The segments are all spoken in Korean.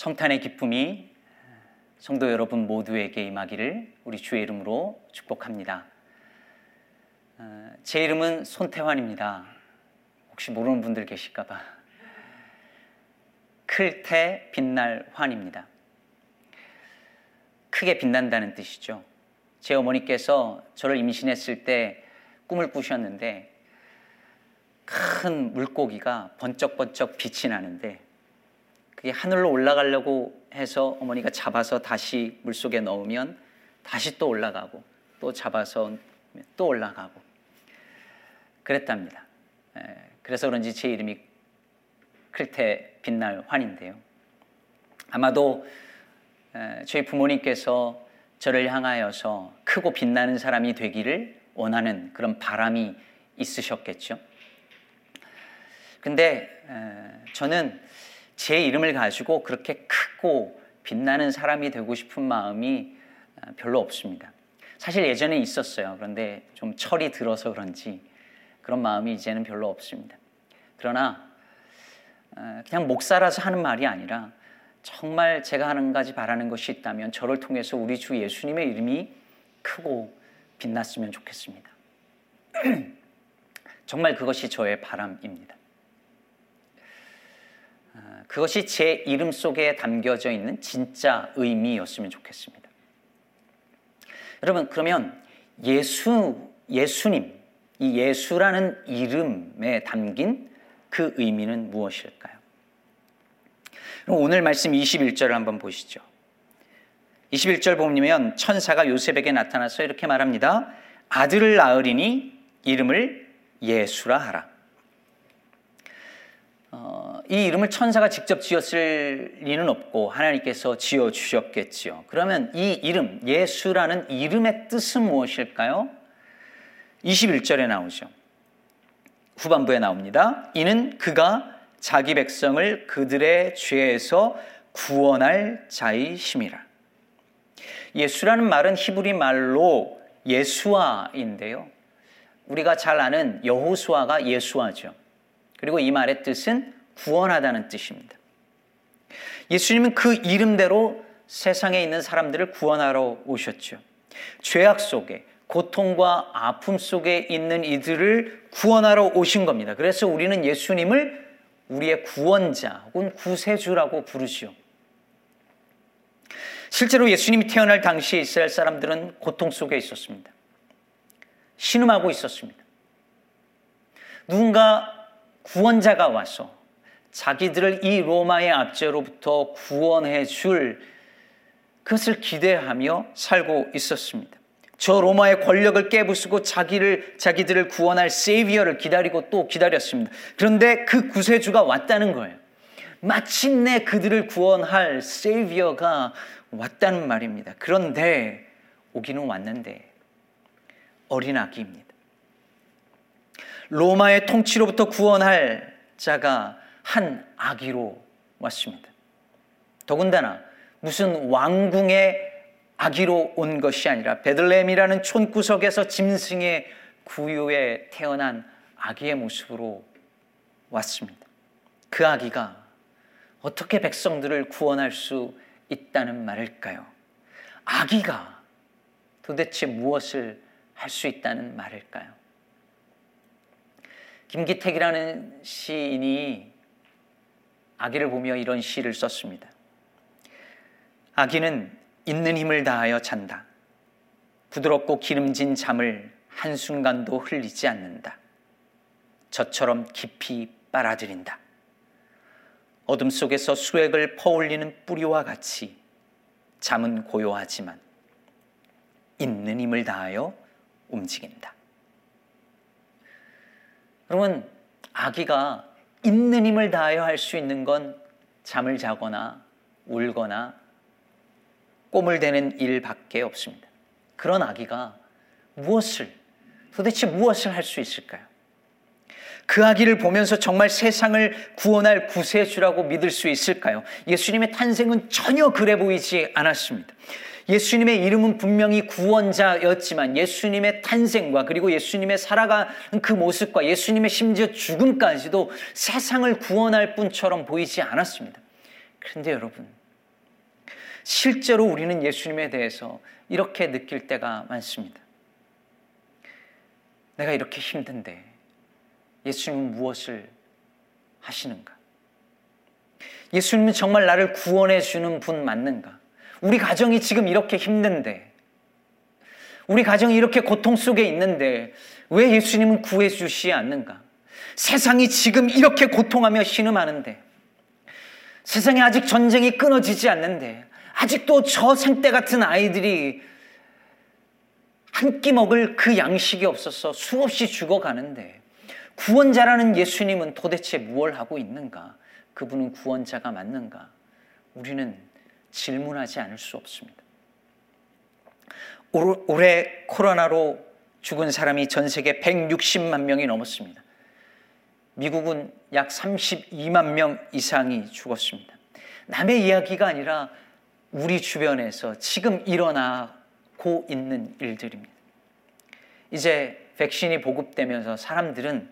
성탄의 기쁨이 성도 여러분 모두에게 임하기를 우리 주의 이름으로 축복합니다. 어, 제 이름은 손태환입니다. 혹시 모르는 분들 계실까봐. 클테 빛날 환입니다. 크게 빛난다는 뜻이죠. 제 어머니께서 저를 임신했을 때 꿈을 꾸셨는데 큰 물고기가 번쩍번쩍 빛이 나는데 그게 하늘로 올라가려고 해서 어머니가 잡아서 다시 물속에 넣으면 다시 또 올라가고 또 잡아서 또 올라가고 그랬답니다. 그래서 그런지 제 이름이 클테 빛날 환인데요. 아마도 저희 부모님께서 저를 향하여서 크고 빛나는 사람이 되기를 원하는 그런 바람이 있으셨겠죠. 근데 저는 제 이름을 가지고 그렇게 크고 빛나는 사람이 되고 싶은 마음이 아, 별로 없습니다. 사실 예전에 있었어요. 그런데 좀 철이 들어서 그런지 그런 마음이 이제는 별로 없습니다. 그러나 아, 그냥 목사라서 하는 말이 아니라 정말 제가 하는 가지 바라는 것이 있다면 저를 통해서 우리 주 예수님의 이름이 크고 빛났으면 좋겠습니다. 정말 그것이 저의 바람입니다. 그것이 제 이름 속에 담겨져 있는 진짜 의미였으면 좋겠습니다. 여러분, 그러면 예수, 예수님, 이 예수라는 이름에 담긴 그 의미는 무엇일까요? 오늘 말씀 21절을 한번 보시죠. 21절 보면 천사가 요셉에게 나타나서 이렇게 말합니다. 아들을 낳으리니 이름을 예수라 하라. 어, 이 이름을 천사가 직접 지었을 리는 없고 하나님께서 지어 주셨겠지요. 그러면 이 이름 예수라는 이름의 뜻은 무엇일까요? 21절에 나오죠. 후반부에 나옵니다. 이는 그가 자기 백성을 그들의 죄에서 구원할 자이심이라. 예수라는 말은 히브리 말로 예수아인데요. 우리가 잘 아는 여호수아가 예수아죠. 그리고 이 말의 뜻은 구원하다는 뜻입니다. 예수님은 그 이름대로 세상에 있는 사람들을 구원하러 오셨죠. 죄악 속에 고통과 아픔 속에 있는 이들을 구원하러 오신 겁니다. 그래서 우리는 예수님을 우리의 구원자 혹은 구세주라고 부르시오. 실제로 예수님이 태어날 당시에 이스라엘 사람들은 고통 속에 있었습니다. 신음하고 있었습니다. 누군가 구원자가 와서 자기들을 이 로마의 압제로부터 구원해 줄 그것을 기대하며 살고 있었습니다. 저 로마의 권력을 깨부수고 자기를 자기들을 구원할 세이비어를 기다리고 또 기다렸습니다. 그런데 그 구세주가 왔다는 거예요. 마침내 그들을 구원할 세이비어가 왔다는 말입니다. 그런데 오기는 왔는데 어린 아기입니다. 로마의 통치로부터 구원할 자가 한 아기로 왔습니다. 더군다나 무슨 왕궁의 아기로 온 것이 아니라 베들레헴이라는 촌구석에서 짐승의 구유에 태어난 아기의 모습으로 왔습니다. 그 아기가 어떻게 백성들을 구원할 수 있다는 말일까요? 아기가 도대체 무엇을 할 수 있다는 말일까요? 김기택이라는 시인이 아기를 보며 이런 시를 썼습니다. 아기는 있는 힘을 다하여 잔다. 부드럽고 기름진 잠을 한순간도 흘리지 않는다. 저처럼 깊이 빨아들인다. 어둠 속에서 수액을 퍼올리는 뿌리와 같이 잠은 고요하지만 있는 힘을 다하여 움직인다. 여러분, 아기가 있는 힘을 다하여 할 수 있는 건 잠을 자거나 울거나 꿈을 대는 일밖에 없습니다. 그런 아기가 무엇을, 도대체 무엇을 할 수 있을까요? 그 아기를 보면서 정말 세상을 구원할 구세주라고 믿을 수 있을까요? 예수님의 탄생은 전혀 그래 보이지 않았습니다. 예수님의 이름은 분명히 구원자였지만 예수님의 탄생과 그리고 예수님의 살아가는 그 모습과 예수님의 심지어 죽음까지도 세상을 구원할 뿐처럼 보이지 않았습니다. 그런데 여러분, 실제로 우리는 예수님에 대해서 이렇게 느낄 때가 많습니다. 내가 이렇게 힘든데 예수님은 무엇을 하시는가? 예수님은 정말 나를 구원해 주는 분 맞는가? 우리 가정이 지금 이렇게 힘든데, 우리 가정이 이렇게 고통 속에 있는데, 왜 예수님은 구해 주시지 않는가? 세상이 지금 이렇게 고통하며 신음하는데, 세상에 아직 전쟁이 끊어지지 않는데, 아직도 저 생때 같은 아이들이 한 끼 먹을 그 양식이 없어서 수없이 죽어가는데, 구원자라는 예수님은 도대체 무엇을 하고 있는가? 그분은 구원자가 맞는가? 우리는 질문하지 않을 수 없습니다. 올해 코로나로 죽은 사람이 전 세계 160만 명이 넘었습니다. 미국은 약 32만 명 이상이 죽었습니다. 남의 이야기가 아니라 우리 주변에서 지금 일어나고 있는 일들입니다. 이제 백신이 보급되면서 사람들은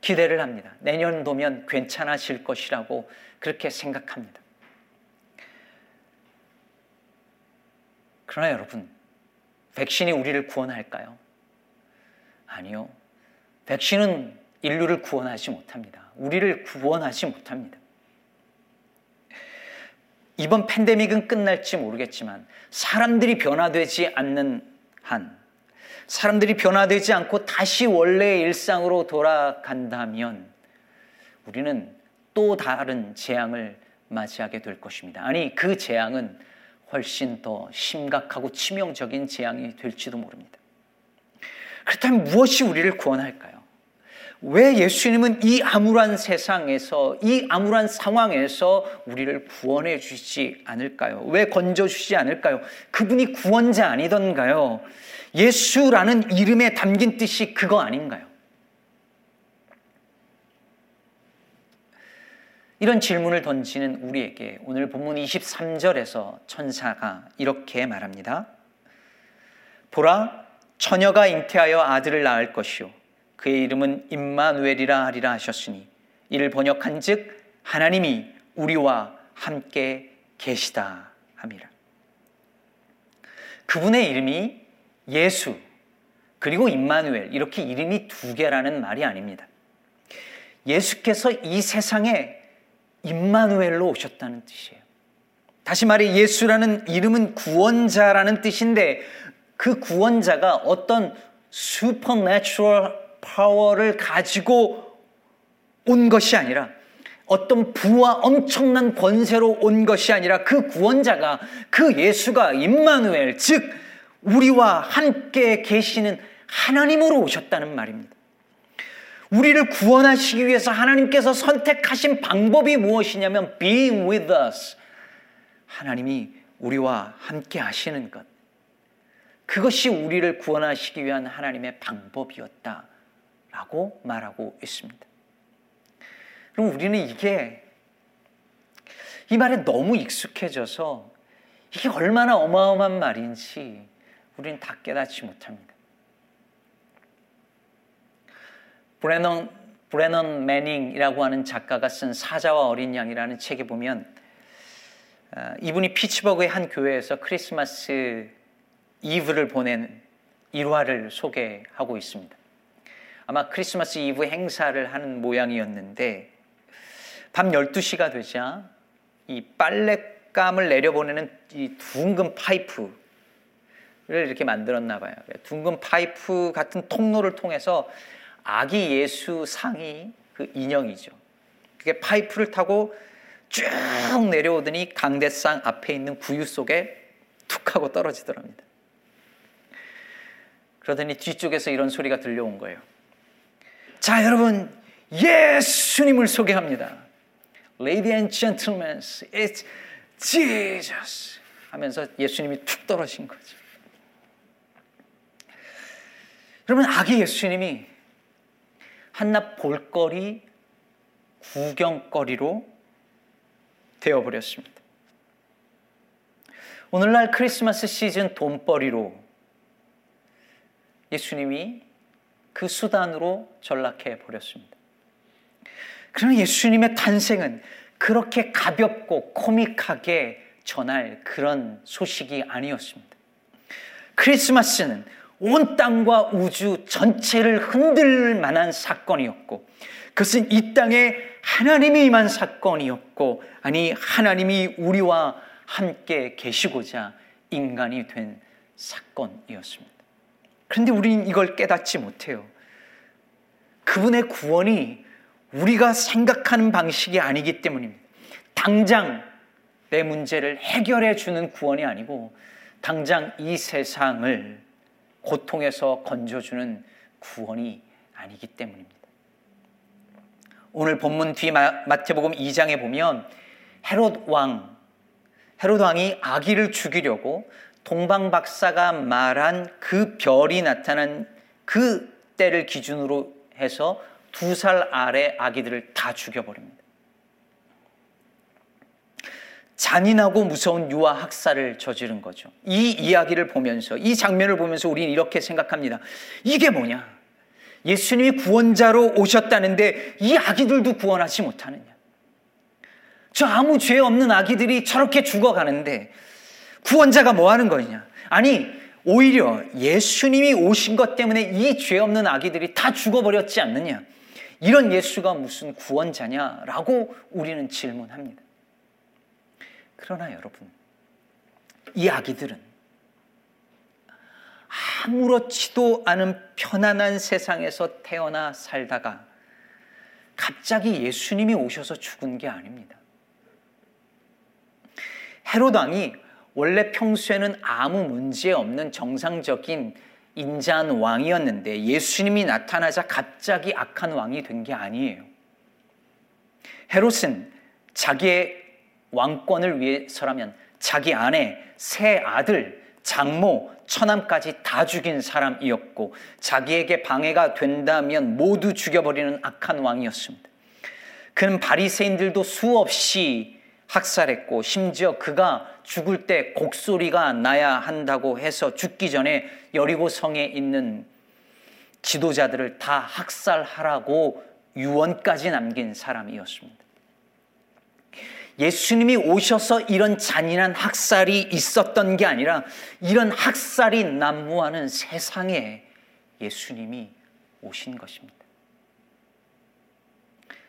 기대를 합니다. 내년도면 괜찮아질 것이라고 그렇게 생각합니다. 그러나 여러분, 백신이 우리를 구원할까요? 아니요. 백신은 인류를 구원하지 못합니다. 우리를 구원하지 못합니다. 이번 팬데믹은 끝날지 모르겠지만 사람들이 변화되지 않는 한, 사람들이 변화되지 않고 다시 원래의 일상으로 돌아간다면 우리는 또 다른 재앙을 맞이하게 될 것입니다. 아니, 그 재앙은 훨씬 더 심각하고 치명적인 재앙이 될지도 모릅니다. 그렇다면 무엇이 우리를 구원할까요? 왜 예수님은 이 암울한 세상에서, 이 암울한 상황에서 우리를 구원해 주시지 않을까요? 왜 건져 주시지 않을까요? 그분이 구원자 아니던가요? 예수라는 이름에 담긴 뜻이 그거 아닌가요? 이런 질문을 던지는 우리에게 오늘 본문 23절에서 천사가 이렇게 말합니다. 보라, 처녀가 잉태하여 아들을 낳을 것이요. 그의 이름은 임마누엘이라 하리라 하셨으니 이를 번역한 즉 하나님이 우리와 함께 계시다 함이라. 그분의 이름이 예수 그리고 임마누엘 이렇게 이름이 두 개라는 말이 아닙니다. 예수께서 이 세상에 임마누엘로 오셨다는 뜻이에요. 다시 말해 예수라는 이름은 구원자라는 뜻인데 그 구원자가 어떤 supernatural power를 가지고 온 것이 아니라 어떤 부와 엄청난 권세로 온 것이 아니라 그 구원자가 그 예수가 임마누엘 즉 우리와 함께 계시는 하나님으로 오셨다는 말입니다. 우리를 구원하시기 위해서 하나님께서 선택하신 방법이 무엇이냐면 being with us. 하나님이 우리와 함께 하시는 것. 그것이 우리를 구원하시기 위한 하나님의 방법이었다라고 말하고 있습니다. 그럼 우리는 이게 이 말에 너무 익숙해져서 이게 얼마나 어마어마한 말인지 우리는 다 깨닫지 못합니다. 브레넌 브레넌 매닝이라고 하는 작가가 쓴 사자와 어린 양이라는 책에 보면 아, 이분이 피츠버그의 한 교회에서 크리스마스 이브를 보낸 일화를 소개하고 있습니다. 아마 크리스마스 이브 행사를 하는 모양이었는데 밤 12시가 되자 이 빨랫감을 내려보내는 이 둥근 파이프를 이렇게 만들었나 봐요. 둥근 파이프 같은 통로를 통해서 아기 예수 상이 그 인형이죠. 그게 파이프를 타고 쭉 내려오더니 강대상 앞에 있는 구유 속에 툭 하고 떨어지더랍니다. 그러더니 뒤쪽에서 이런 소리가 들려온 거예요. 자, 여러분, 예수님을 소개합니다. Ladies and gentlemen, it's Jesus. 하면서 예수님이 툭 떨어진 거죠. 여러분, 아기 예수님이 한낱 볼거리, 구경거리로 되어버렸습니다. 오늘날 크리스마스 시즌 돈벌이로 예수님이 그 수단으로 전락해 버렸습니다. 그러나 예수님의 탄생은 그렇게 가볍고 코믹하게 전할 그런 소식이 아니었습니다. 크리스마스는 온 땅과 우주 전체를 흔들 만한 사건이었고 그것은 이 땅에 하나님이 임한 사건이었고 아니 하나님이 우리와 함께 계시고자 인간이 된 사건이었습니다. 그런데 우리는 이걸 깨닫지 못해요. 그분의 구원이 우리가 생각하는 방식이 아니기 때문입니다. 당장 내 문제를 해결해 주는 구원이 아니고 당장 이 세상을 고통에서 건져주는 구원이 아니기 때문입니다. 오늘 본문 뒤 마태복음 2장에 보면 헤롯 왕, 헤롯 왕이 아기를 죽이려고 동방 박사가 말한 그 별이 나타난 그 때를 기준으로 해서 두 살 아래 아기들을 다 죽여버립니다. 잔인하고 무서운 유아 학살을 저지른 거죠. 이 이야기를 보면서, 이 장면을 보면서 우리는 이렇게 생각합니다. 이게 뭐냐? 예수님이 구원자로 오셨다는데 이 아기들도 구원하지 못하느냐? 저 아무 죄 없는 아기들이 저렇게 죽어가는데 구원자가 뭐 하는 거냐? 아니, 오히려 예수님이 오신 것 때문에 이 죄 없는 아기들이 다 죽어버렸지 않느냐? 이런 예수가 무슨 구원자냐라고 우리는 질문합니다. 그러나 여러분, 이 아기들은 아무렇지도 않은 편안한 세상에서 태어나 살다가 갑자기 예수님이 오셔서 죽은 게 아닙니다. 헤로당이 원래 평소에는 아무 문제 없는 정상적인 인자한 왕이었는데 예수님이 나타나자 갑자기 악한 왕이 된 게 아니에요. 헤롯은 자기의 왕권을 위해 서라면 자기 아내, 세 아들, 장모, 처남까지 다 죽인 사람이었고 자기에게 방해가 된다면 모두 죽여버리는 악한 왕이었습니다. 그는 바리새인들도 수없이 학살했고 심지어 그가 죽을 때 곡소리가 나야 한다고 해서 죽기 전에 여리고 성에 있는 지도자들을 다 학살하라고 유언까지 남긴 사람이었습니다. 예수님이 오셔서 이런 잔인한 학살이 있었던 게 아니라 이런 학살이 난무하는 세상에 예수님이 오신 것입니다.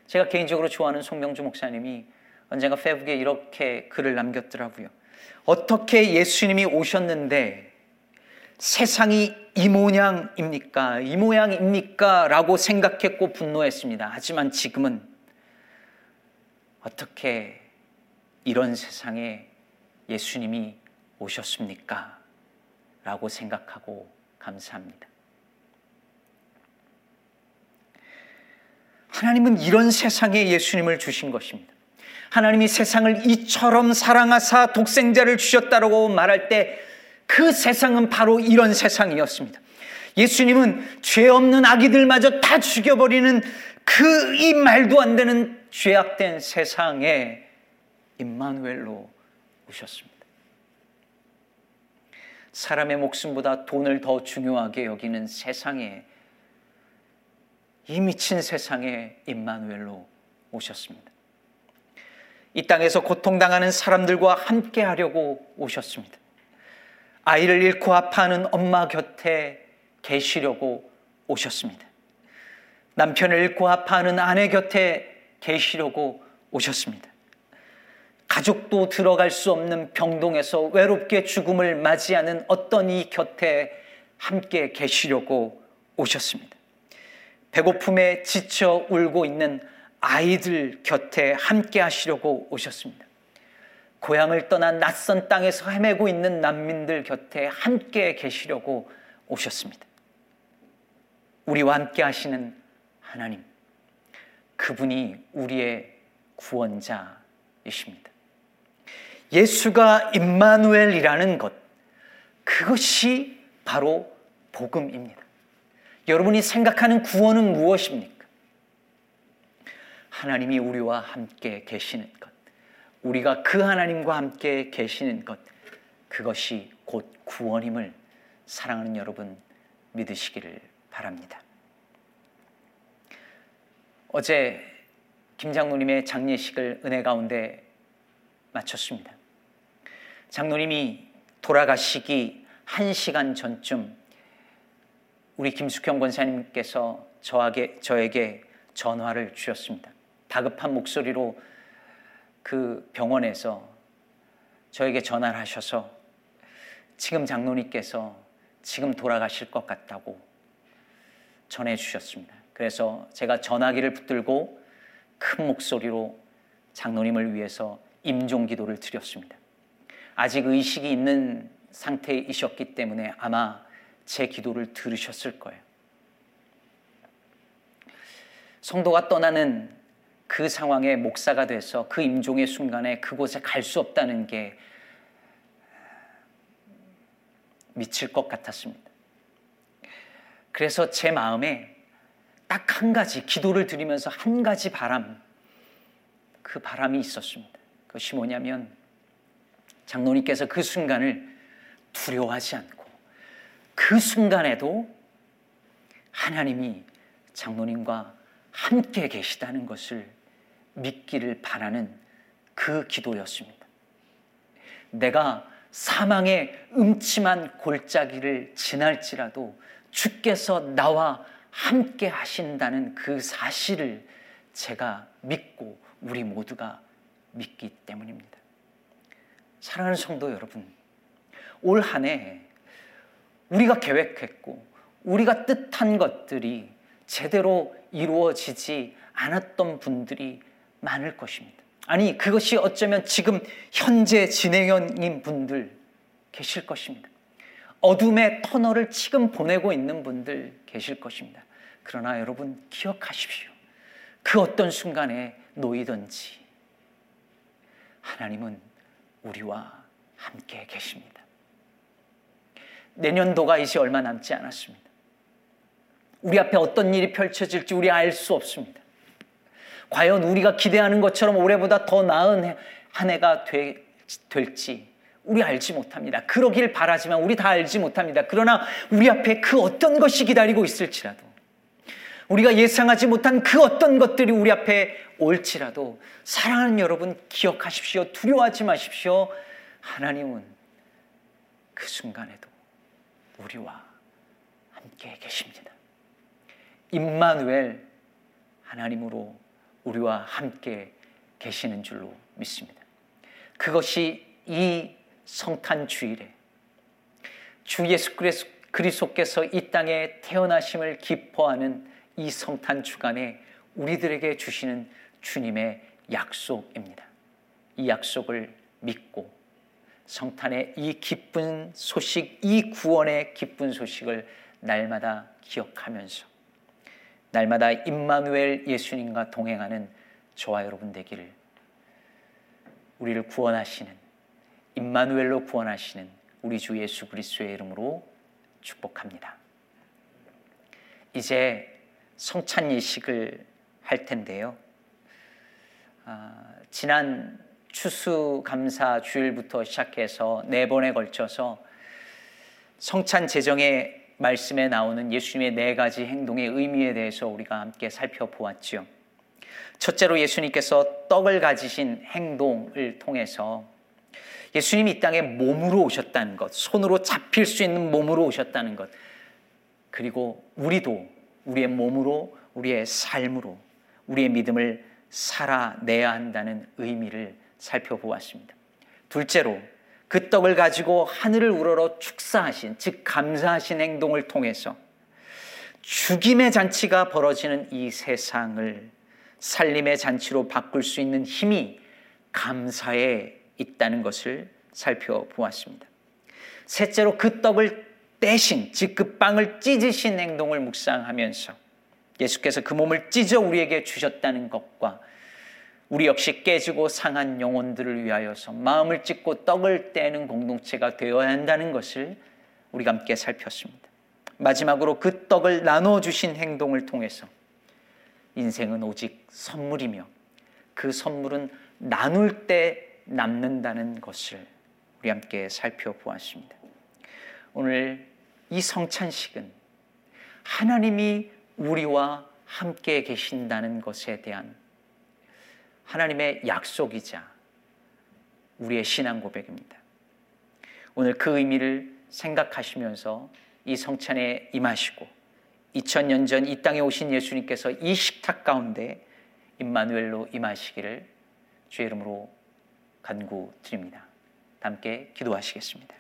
제가 개인적으로 좋아하는 송명주 목사님이 언젠가 페북에 이렇게 글을 남겼더라고요. 어떻게 예수님이 오셨는데 세상이 이 모양입니까? 이 모양입니까? 라고 생각했고 분노했습니다. 하지만 지금은 어떻게 이런 세상에 예수님이 오셨습니까? 라고 생각하고 감사합니다. 하나님은 이런 세상에 예수님을 주신 것입니다. 하나님이 세상을 이처럼 사랑하사 독생자를 주셨다고 말할 때 그 세상은 바로 이런 세상이었습니다. 예수님은 죄 없는 아기들마저 다 죽여버리는 그 이 말도 안 되는 죄악된 세상에 임마누엘로 오셨습니다. 사람의 목숨보다 돈을 더 중요하게 여기는 세상에 이 미친 세상에 임마누엘로 오셨습니다. 이 땅에서 고통당하는 사람들과 함께 하려고 오셨습니다. 아이를 잃고 아파하는 엄마 곁에 계시려고 오셨습니다. 남편을 잃고 아파하는 아내 곁에 계시려고 오셨습니다. 가족도 들어갈 수 없는 병동에서 외롭게 죽음을 맞이하는 어떤 이 곁에 함께 계시려고 오셨습니다. 배고픔에 지쳐 울고 있는 아이들 곁에 함께 하시려고 오셨습니다. 고향을 떠난 낯선 땅에서 헤매고 있는 난민들 곁에 함께 계시려고 오셨습니다. 우리와 함께 하시는 하나님, 그분이 우리의 구원자이십니다. 예수가 임마누엘이라는 것, 그것이 바로 복음입니다. 여러분이 생각하는 구원은 무엇입니까? 하나님이 우리와 함께 계시는 것, 우리가 그 하나님과 함께 계시는 것, 그것이 곧 구원임을 사랑하는 여러분 믿으시기를 바랍니다. 어제 김장로님의 장례식을 은혜 가운데 마쳤습니다. 장로님이 돌아가시기 한 시간 전쯤 우리 김숙형 권사님께서 저에게, 저에게 전화를 주셨습니다. 다급한 목소리로 그 병원에서 저에게 전화를 하셔서 지금 장로님께서 지금 돌아가실 것 같다고 전해 주셨습니다. 그래서 제가 전화기를 붙들고 큰 목소리로 장로님을 위해서 임종 기도를 드렸습니다. 아직 의식이 있는 상태이셨기 때문에 아마 제 기도를 들으셨을 거예요. 성도가 떠나는 그 상황에 목사가 돼서 그 임종의 순간에 그곳에 갈 수 없다는 게 미칠 것 같았습니다. 그래서 제 마음에 딱 한 가지 기도를 드리면서 한 가지 바람 그 바람이 있었습니다. 그것이 뭐냐면 장로님께서 그 순간을 두려워하지 않고 그 순간에도 하나님이 장로님과 함께 계시다는 것을 믿기를 바라는 그 기도였습니다. 내가 사망의 음침한 골짜기를 지날지라도 주께서 나와 함께 하신다는 그 사실을 제가 믿고 우리 모두가 믿기 때문입니다. 사랑하는 성도 여러분, 올 한 해 우리가 계획했고 우리가 뜻한 것들이 제대로 이루어지지 않았던 분들이 많을 것입니다. 아니, 그것이 어쩌면 지금 현재 진행형인 분들 계실 것입니다. 어둠의 터널을 지금 보내고 있는 분들 계실 것입니다. 그러나 여러분 기억하십시오. 그 어떤 순간에 놓이든지 하나님은 우리와 함께 계십니다. 내년도가 이제 얼마 남지 않았습니다. 우리 앞에 어떤 일이 펼쳐질지 우리 알 수 없습니다. 과연 우리가 기대하는 것처럼 올해보다 더 나은 한 해가 되, 될지 우리 알지 못합니다. 그러길 바라지만 우리 다 알지 못합니다. 그러나 우리 앞에 그 어떤 것이 기다리고 있을지라도 우리가 예상하지 못한 그 어떤 것들이 우리 앞에 올지라도 사랑하는 여러분 기억하십시오. 두려워하지 마십시오. 하나님은 그 순간에도 우리와 함께 계십니다. 임마누엘 하나님으로 우리와 함께 계시는 줄로 믿습니다. 그것이 이 성탄 주일에 주 예수 그리스도께서 이 땅에 태어나심을 기뻐하는 이 성탄 주간에 우리들에게 주시는 주님의 약속입니다. 이 약속을 믿고 성탄의 이 기쁜 소식, 이 구원의 기쁜 소식을 날마다 기억하면서 날마다 임마누엘 예수님과 동행하는 저와 여러분 되기를 우리를 구원하시는 임마누엘로 구원하시는 우리 주 예수 그리스도의 이름으로 축복합니다. 이제 성찬 예식을 할 텐데요. 아, 지난 추수감사 주일부터 시작해서 네 번에 걸쳐서 성찬 제정의 말씀에 나오는 예수님의 네 가지 행동의 의미에 대해서 우리가 함께 살펴보았지요. 첫째로 예수님께서 떡을 가지신 행동을 통해서 예수님이 이 땅에 몸으로 오셨다는 것, 손으로 잡힐 수 있는 몸으로 오셨다는 것, 그리고 우리도 우리의 몸으로, 우리의 삶으로, 우리의 믿음을 살아내야 한다는 의미를 살펴보았습니다. 둘째로 그 떡을 가지고 하늘을 우러러 축사하신, 즉 감사하신 행동을 통해서 죽임의 잔치가 벌어지는 이 세상을 살림의 잔치로 바꿀 수 있는 힘이 감사에 있다는 것을 살펴보았습니다. 셋째로 그 떡을 떼신, 즉 그 빵을 찢으신 행동을 묵상하면서 예수께서 그 몸을 찢어 우리에게 주셨다는 것과 우리 역시 깨지고 상한 영혼들을 위하여서 마음을 찢고 떡을 떼는 공동체가 되어야 한다는 것을 우리가 함께 살폈습니다. 마지막으로 그 떡을 나눠 주신 행동을 통해서 인생은 오직 선물이며 그 선물은 나눌 때 남는다는 것을 우리 함께 살펴보았습니다. 오늘 이 성찬식은 하나님이 우리와 함께 계신다는 것에 대한 하나님의 약속이자 우리의 신앙 고백입니다. 오늘 그 의미를 생각하시면서 이 성찬에 임하시고 2000년 전 이 땅에 오신 예수님께서 이 식탁 가운데 임마누엘로 임하시기를 주의 이름으로 간구 드립니다. 함께 기도하시겠습니다.